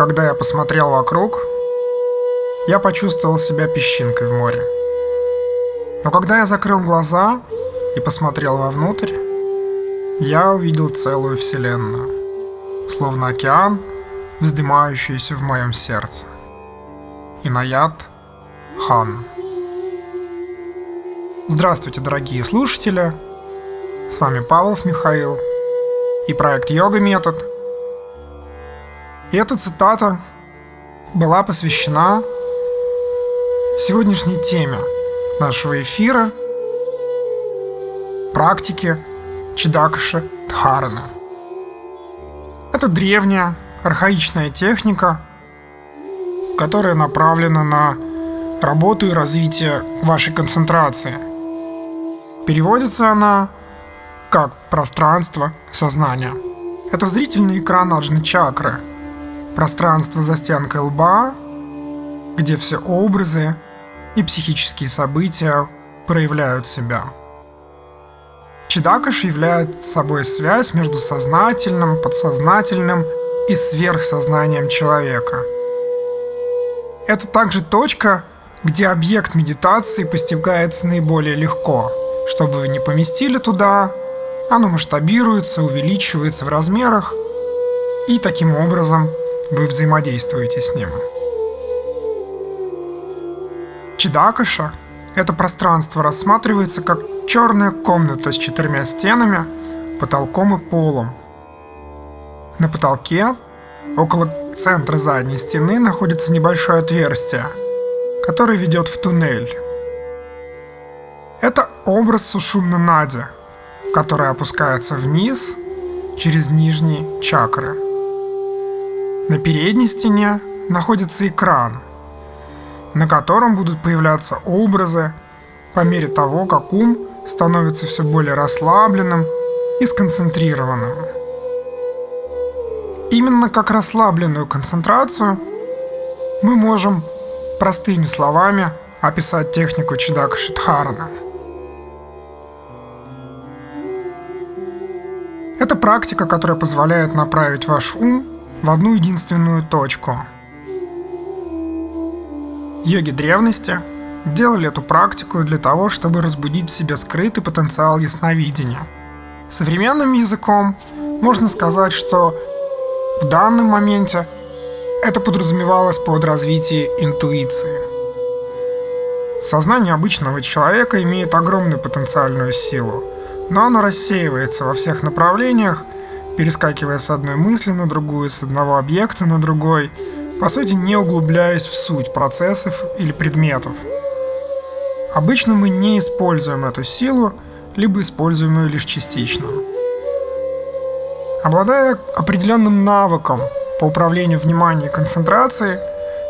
Когда я посмотрел вокруг, я почувствовал себя песчинкой в море. Но когда я закрыл глаза и посмотрел вовнутрь, я увидел целую вселенную, словно океан, вздымающийся в моем сердце. Инаят Хан. Здравствуйте, дорогие слушатели! С вами Павлов Михаил и проект Йога Метод. И эта цитата была посвящена сегодняшней теме нашего эфира практике Чидакаши Дхарана. Это древняя, архаичная техника, которая направлена на работу и развитие вашей концентрации. Переводится она как пространство сознания. Это зрительный экран аджны чакры, пространство за стенкой лба, где все образы и психические события проявляют себя. Чидакаш являет собой связь между сознательным, подсознательным и сверхсознанием человека. Это также точка, где объект медитации постигается наиболее легко. Чтобы вы не поместили туда, оно масштабируется, увеличивается в размерах, и таким образом вы взаимодействуете с ним. Чидакаша – это пространство рассматривается как черная комната с четырьмя стенами, потолком и полом. На потолке, около центра задней стены, находится небольшое отверстие, которое ведет в туннель. Это образ Сушумна Нади, который опускается вниз через нижние чакры. На передней стене находится экран – на котором будут появляться образы по мере того, как ум становится все более расслабленным и сконцентрированным. Именно как расслабленную концентрацию мы можем простыми словами описать технику Чидака Шидхарана. Это практика, которая позволяет направить ваш ум в одну единственную точку – Йоги древности делали эту практику для того, чтобы разбудить в себе скрытый потенциал ясновидения. Современным языком можно сказать, что в данном моменте это подразумевалось под развитие интуиции. Сознание обычного человека имеет огромную потенциальную силу, но оно рассеивается во всех направлениях, перескакивая с одной мысли на другую, с одного объекта на другой – по сути не углубляясь в суть процессов или предметов. Обычно мы не используем эту силу, либо используем ее лишь частично. Обладая определенным навыком по управлению вниманием и концентрацией,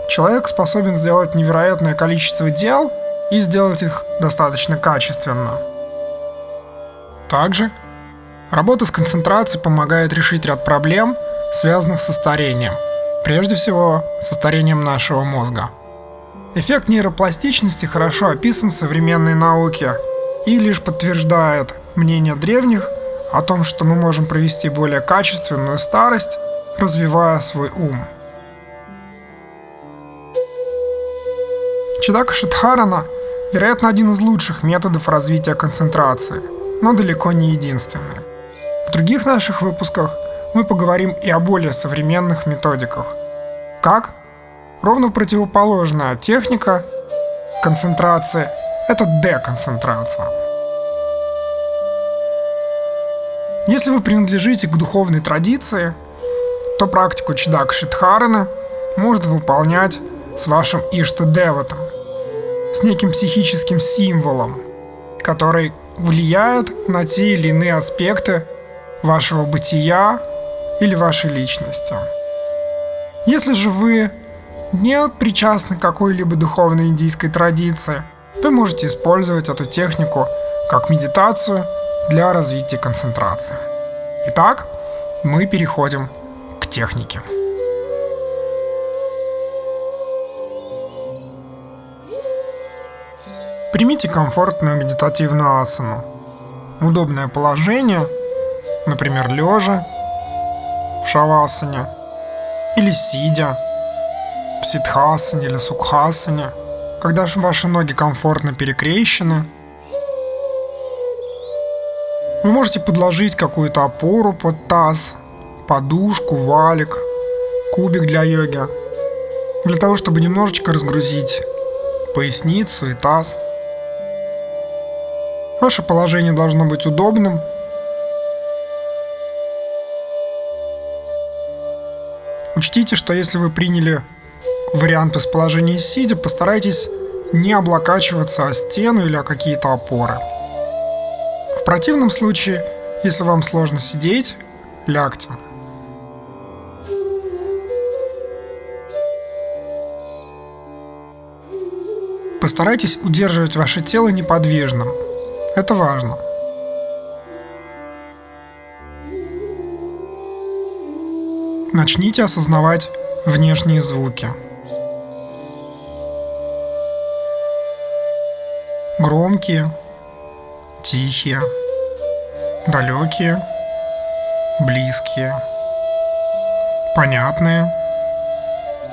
человек способен сделать невероятное количество дел и сделать их достаточно качественно. Также работа с концентрацией помогает решить ряд проблем, связанных со старением – Прежде всего, со старением нашего мозга. Эффект нейропластичности хорошо описан в современной науке и лишь подтверждает мнение древних о том, что мы можем провести более качественную старость, развивая свой ум. Чидака Шидхарана, вероятно, один из лучших методов развития концентрации, но далеко не единственный. В других наших выпусках – мы поговорим и о более современных методиках. Как? Ровно противоположная техника концентрации – это деконцентрация. Если вы принадлежите к духовной традиции, то практику Чидака Шидхарана может выполнять с вашим Ишта-деватом, с неким психическим символом, который влияет на те или иные аспекты вашего бытия или вашей личности. Если же вы не причастны к какой-либо духовной индийской традиции, вы можете использовать эту технику как медитацию для развития концентрации. Итак, мы переходим к технике. Примите комфортную медитативную асану. Удобное положение, например, лежа в шавасане, или сидя, в ситхасане или сукхасане, когда ваши ноги комфортно перекрещены. Вы можете подложить какую-то опору под таз, подушку, валик, кубик для йоги, для того, чтобы немножечко разгрузить поясницу и таз. Ваше положение должно быть удобным. Учтите, что если вы приняли вариант из положения сидя, постарайтесь не облокачиваться о стену или о какие-то опоры. В противном случае, если вам сложно сидеть, лягте. Постарайтесь удерживать ваше тело неподвижным. Это важно. Начните осознавать внешние звуки. Громкие, тихие, далекие, близкие, понятные,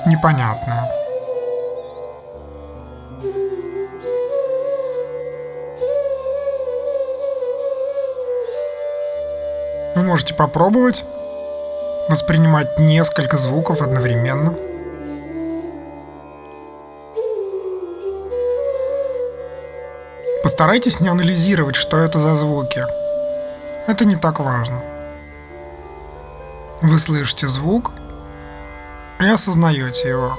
непонятные. Вы можете попробовать воспринимать несколько звуков одновременно. Постарайтесь не анализировать, что это за звуки. Это не так важно. Вы слышите звук и осознаете его.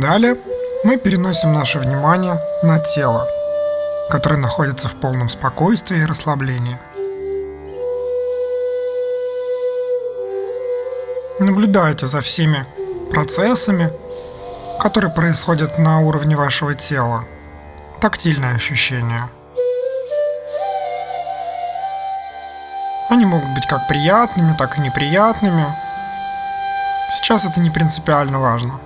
Далее мы переносим наше внимание на тело, которое находится в полном спокойствии и расслаблении. Наблюдайте за всеми процессами, которые происходят на уровне вашего тела. Тактильные ощущения. Они могут быть как приятными, так и неприятными. Сейчас это не принципиально важно.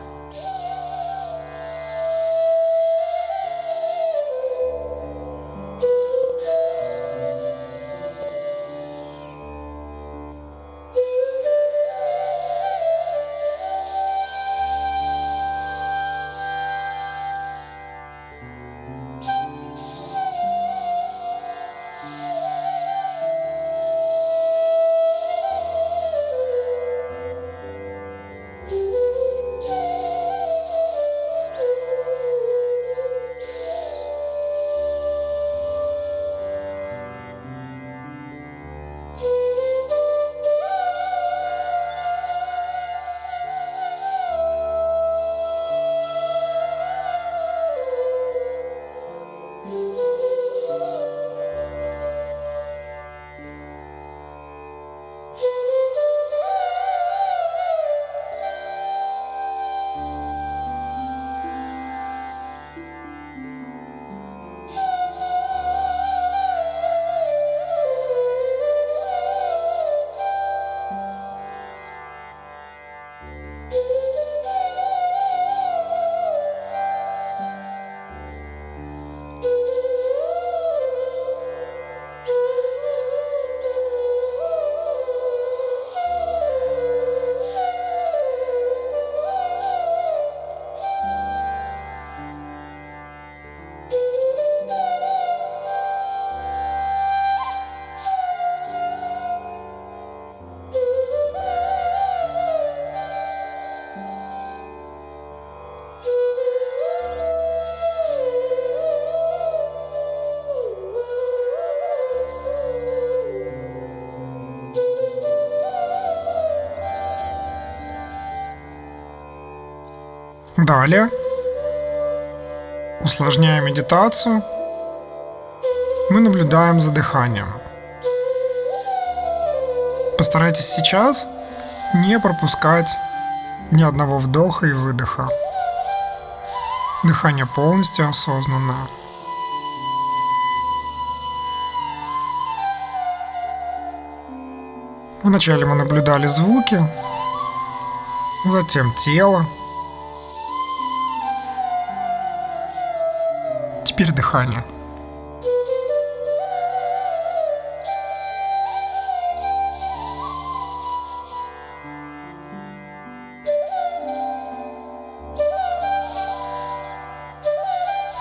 Далее, усложняя медитацию, мы наблюдаем за дыханием. Постарайтесь сейчас не пропускать ни одного вдоха и выдоха. Дыхание полностью осознанное. Вначале мы наблюдали звуки, затем тело. Теперь дыхание.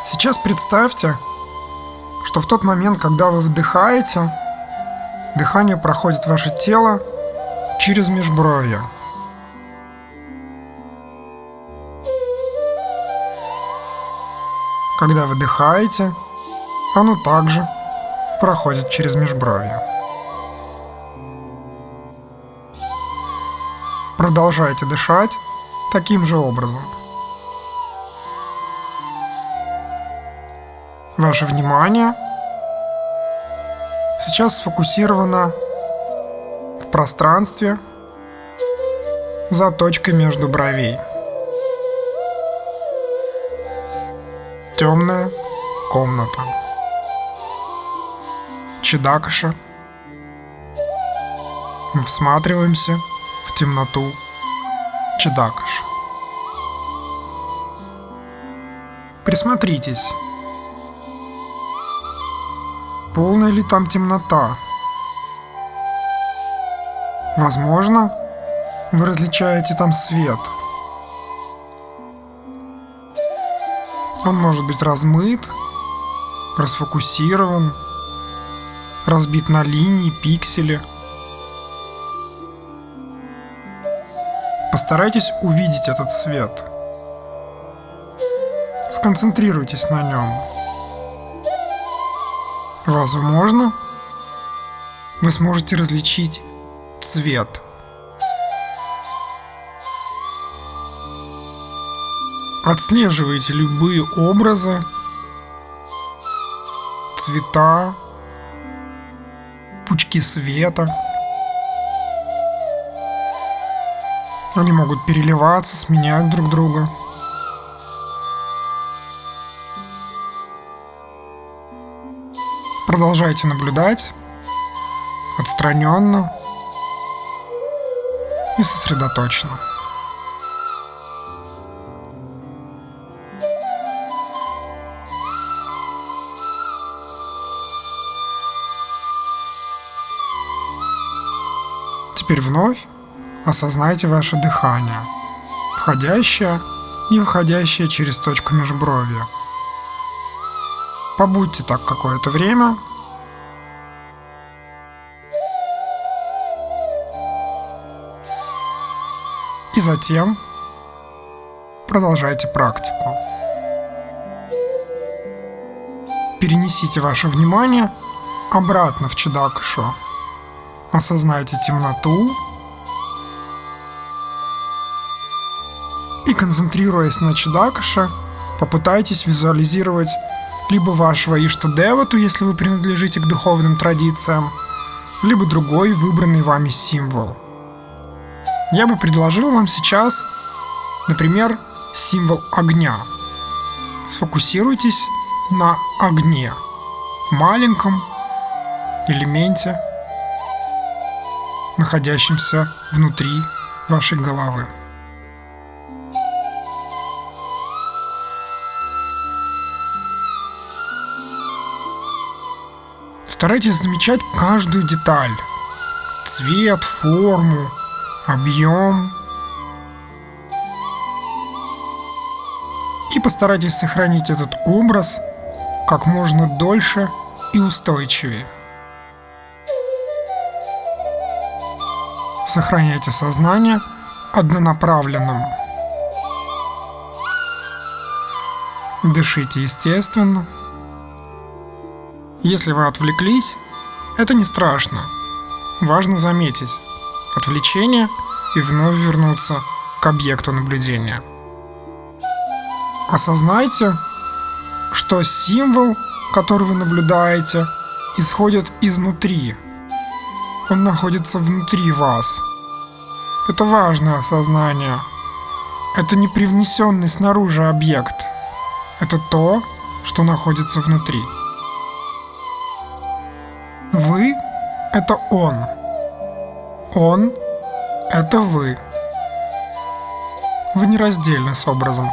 Сейчас представьте, что в тот момент, когда вы вдыхаете, дыхание проходит ваше тело через межбровье. Когда выдыхаете, оно также проходит через межбровье. Продолжайте дышать таким же образом. Ваше внимание сейчас сфокусировано в пространстве за точкой между бровей. Темная комната. Чедакаша. Мы всматриваемся в темноту Чедакаша. Присмотритесь полная ли там темнота. Возможно, вы различаете там свет. Он может быть размыт, расфокусирован, разбит на линии, пиксели. Постарайтесь увидеть этот свет. Сконцентрируйтесь на нем. Возможно, вы сможете различить цвет. Отслеживайте любые образы, цвета, пучки света. Они могут переливаться, сменять друг друга. Продолжайте наблюдать отстраненно и сосредоточенно. Теперь вновь осознайте ваше дыхание, входящее и выходящее через точку межбровья – Побудьте так какое-то время. И затем продолжайте практику. Перенесите ваше внимание обратно в Чедакшу. Осознайте темноту и концентрируясь на Чедакаше, попытайтесь визуализировать либо вашего Иштадевату, если вы принадлежите к духовным традициям, либо другой выбранный вами символ. Я бы предложил вам сейчас, например, символ огня. Сфокусируйтесь на огне, маленьком элементе, находящемся внутри вашей головы. Старайтесь замечать каждую деталь. Цвет, форму, объем. И постарайтесь сохранить этот образ как можно дольше и устойчивее. Сохраняйте сознание однонаправленным. Дышите естественно. Если вы отвлеклись, это не страшно. Важно заметить отвлечение и вновь вернуться к объекту наблюдения. Осознайте, что символ, который вы наблюдаете, исходит изнутри. Он находится внутри вас. Это важное осознание. Это не привнесенный снаружи объект. Это то, что находится внутри. Вы — это он. Он — это вы. Вы нераздельны с образом.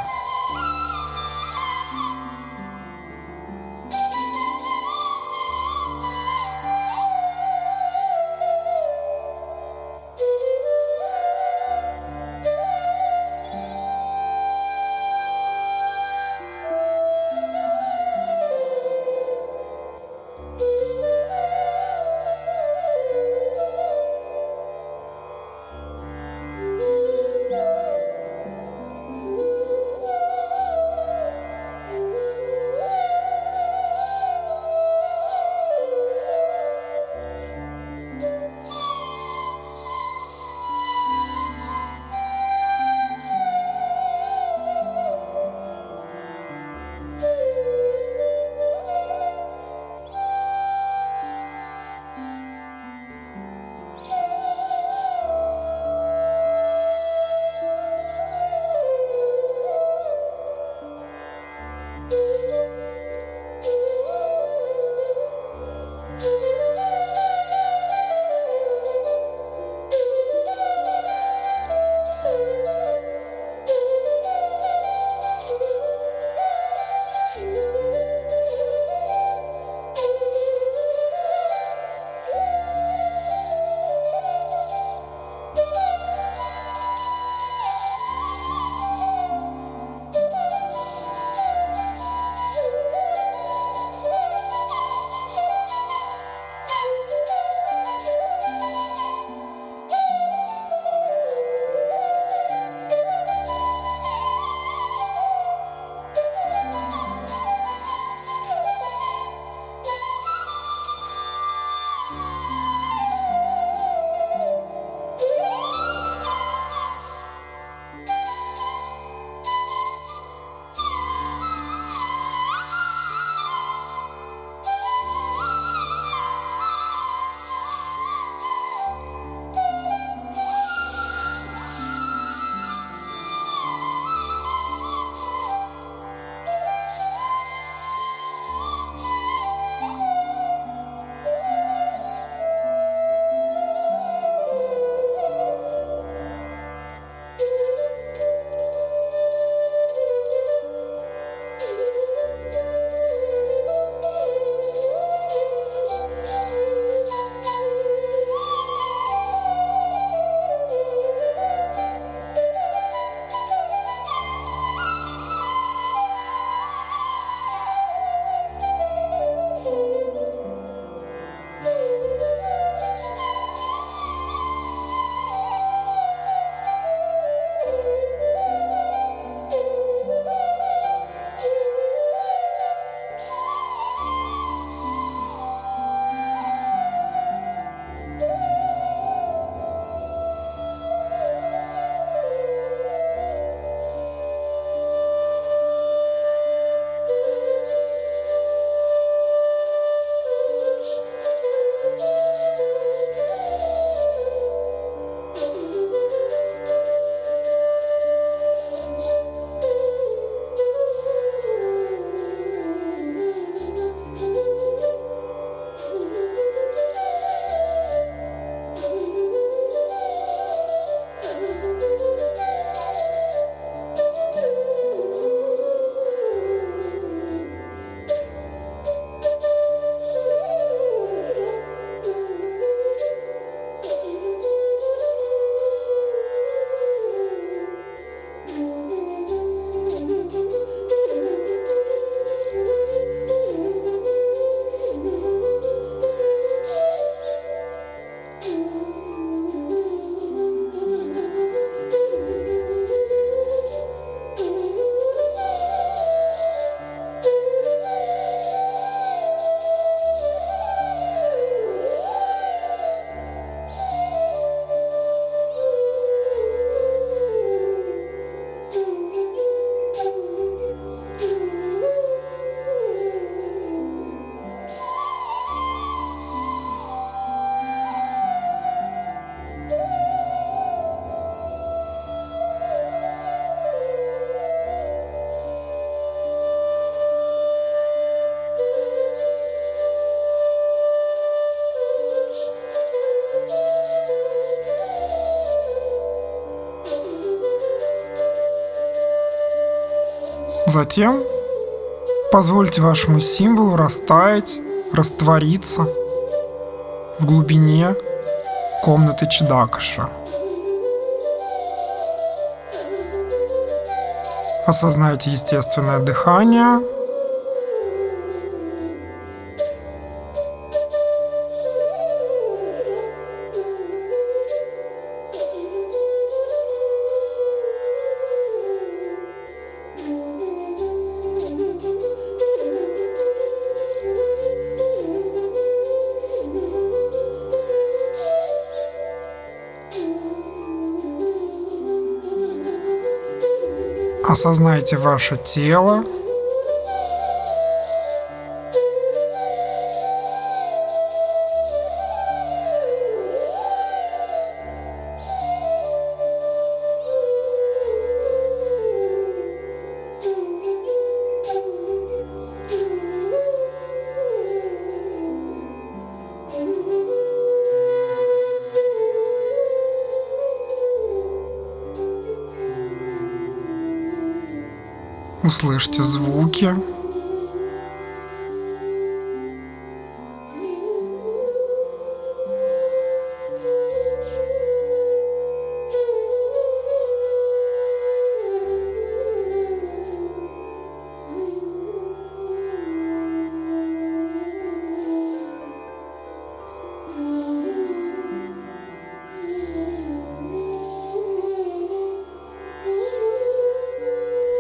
Затем позвольте вашему символу растаять, раствориться в глубине комнаты Чедакаша. Осознайте естественное дыхание – Осознайте ваше тело. Услышьте звуки.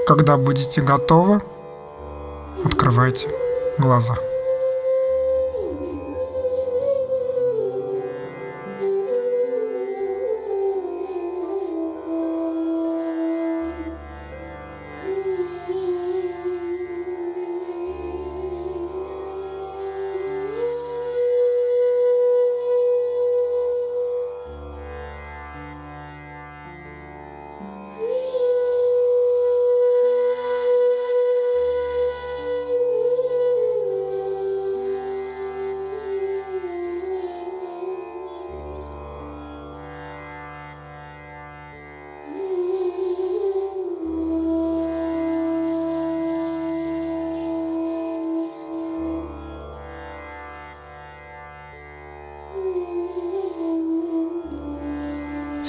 Когда будете готовы, открывайте глаза.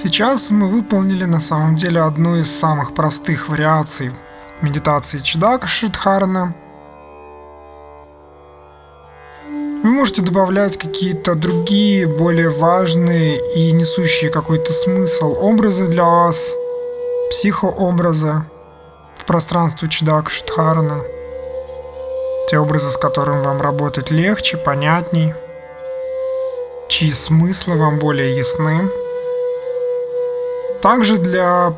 Сейчас мы выполнили на самом деле одну из самых простых вариаций медитации Чидака Шидхарна. Вы можете добавлять какие-то другие, более важные и несущие какой-то смысл образы для вас, психообразы в пространстве Чидака Шидхарна. Те образы, с которыми вам работать легче, понятней, чьи смыслы вам более ясны. Также для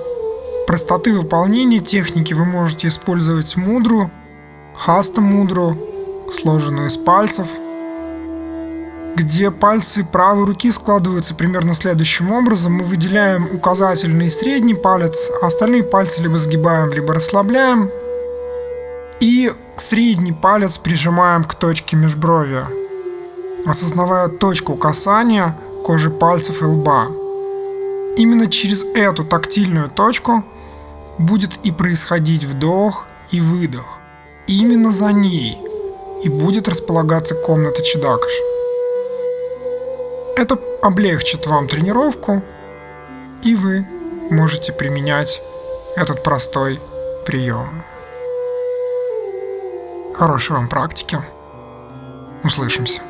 простоты выполнения техники вы можете использовать мудру, хаста мудру, сложенную из пальцев, где пальцы правой руки складываются примерно следующим образом. Мы выделяем указательный и средний палец, а остальные пальцы либо сгибаем, либо расслабляем. И средний палец прижимаем к точке межбровья, осознавая точку касания кожи пальцев и лба. Именно через эту тактильную точку будет и происходить вдох и выдох. Именно за ней и будет располагаться комната Чедакаша. Это облегчит вам тренировку, и вы можете применять этот простой прием. Хорошей вам практики. Услышимся.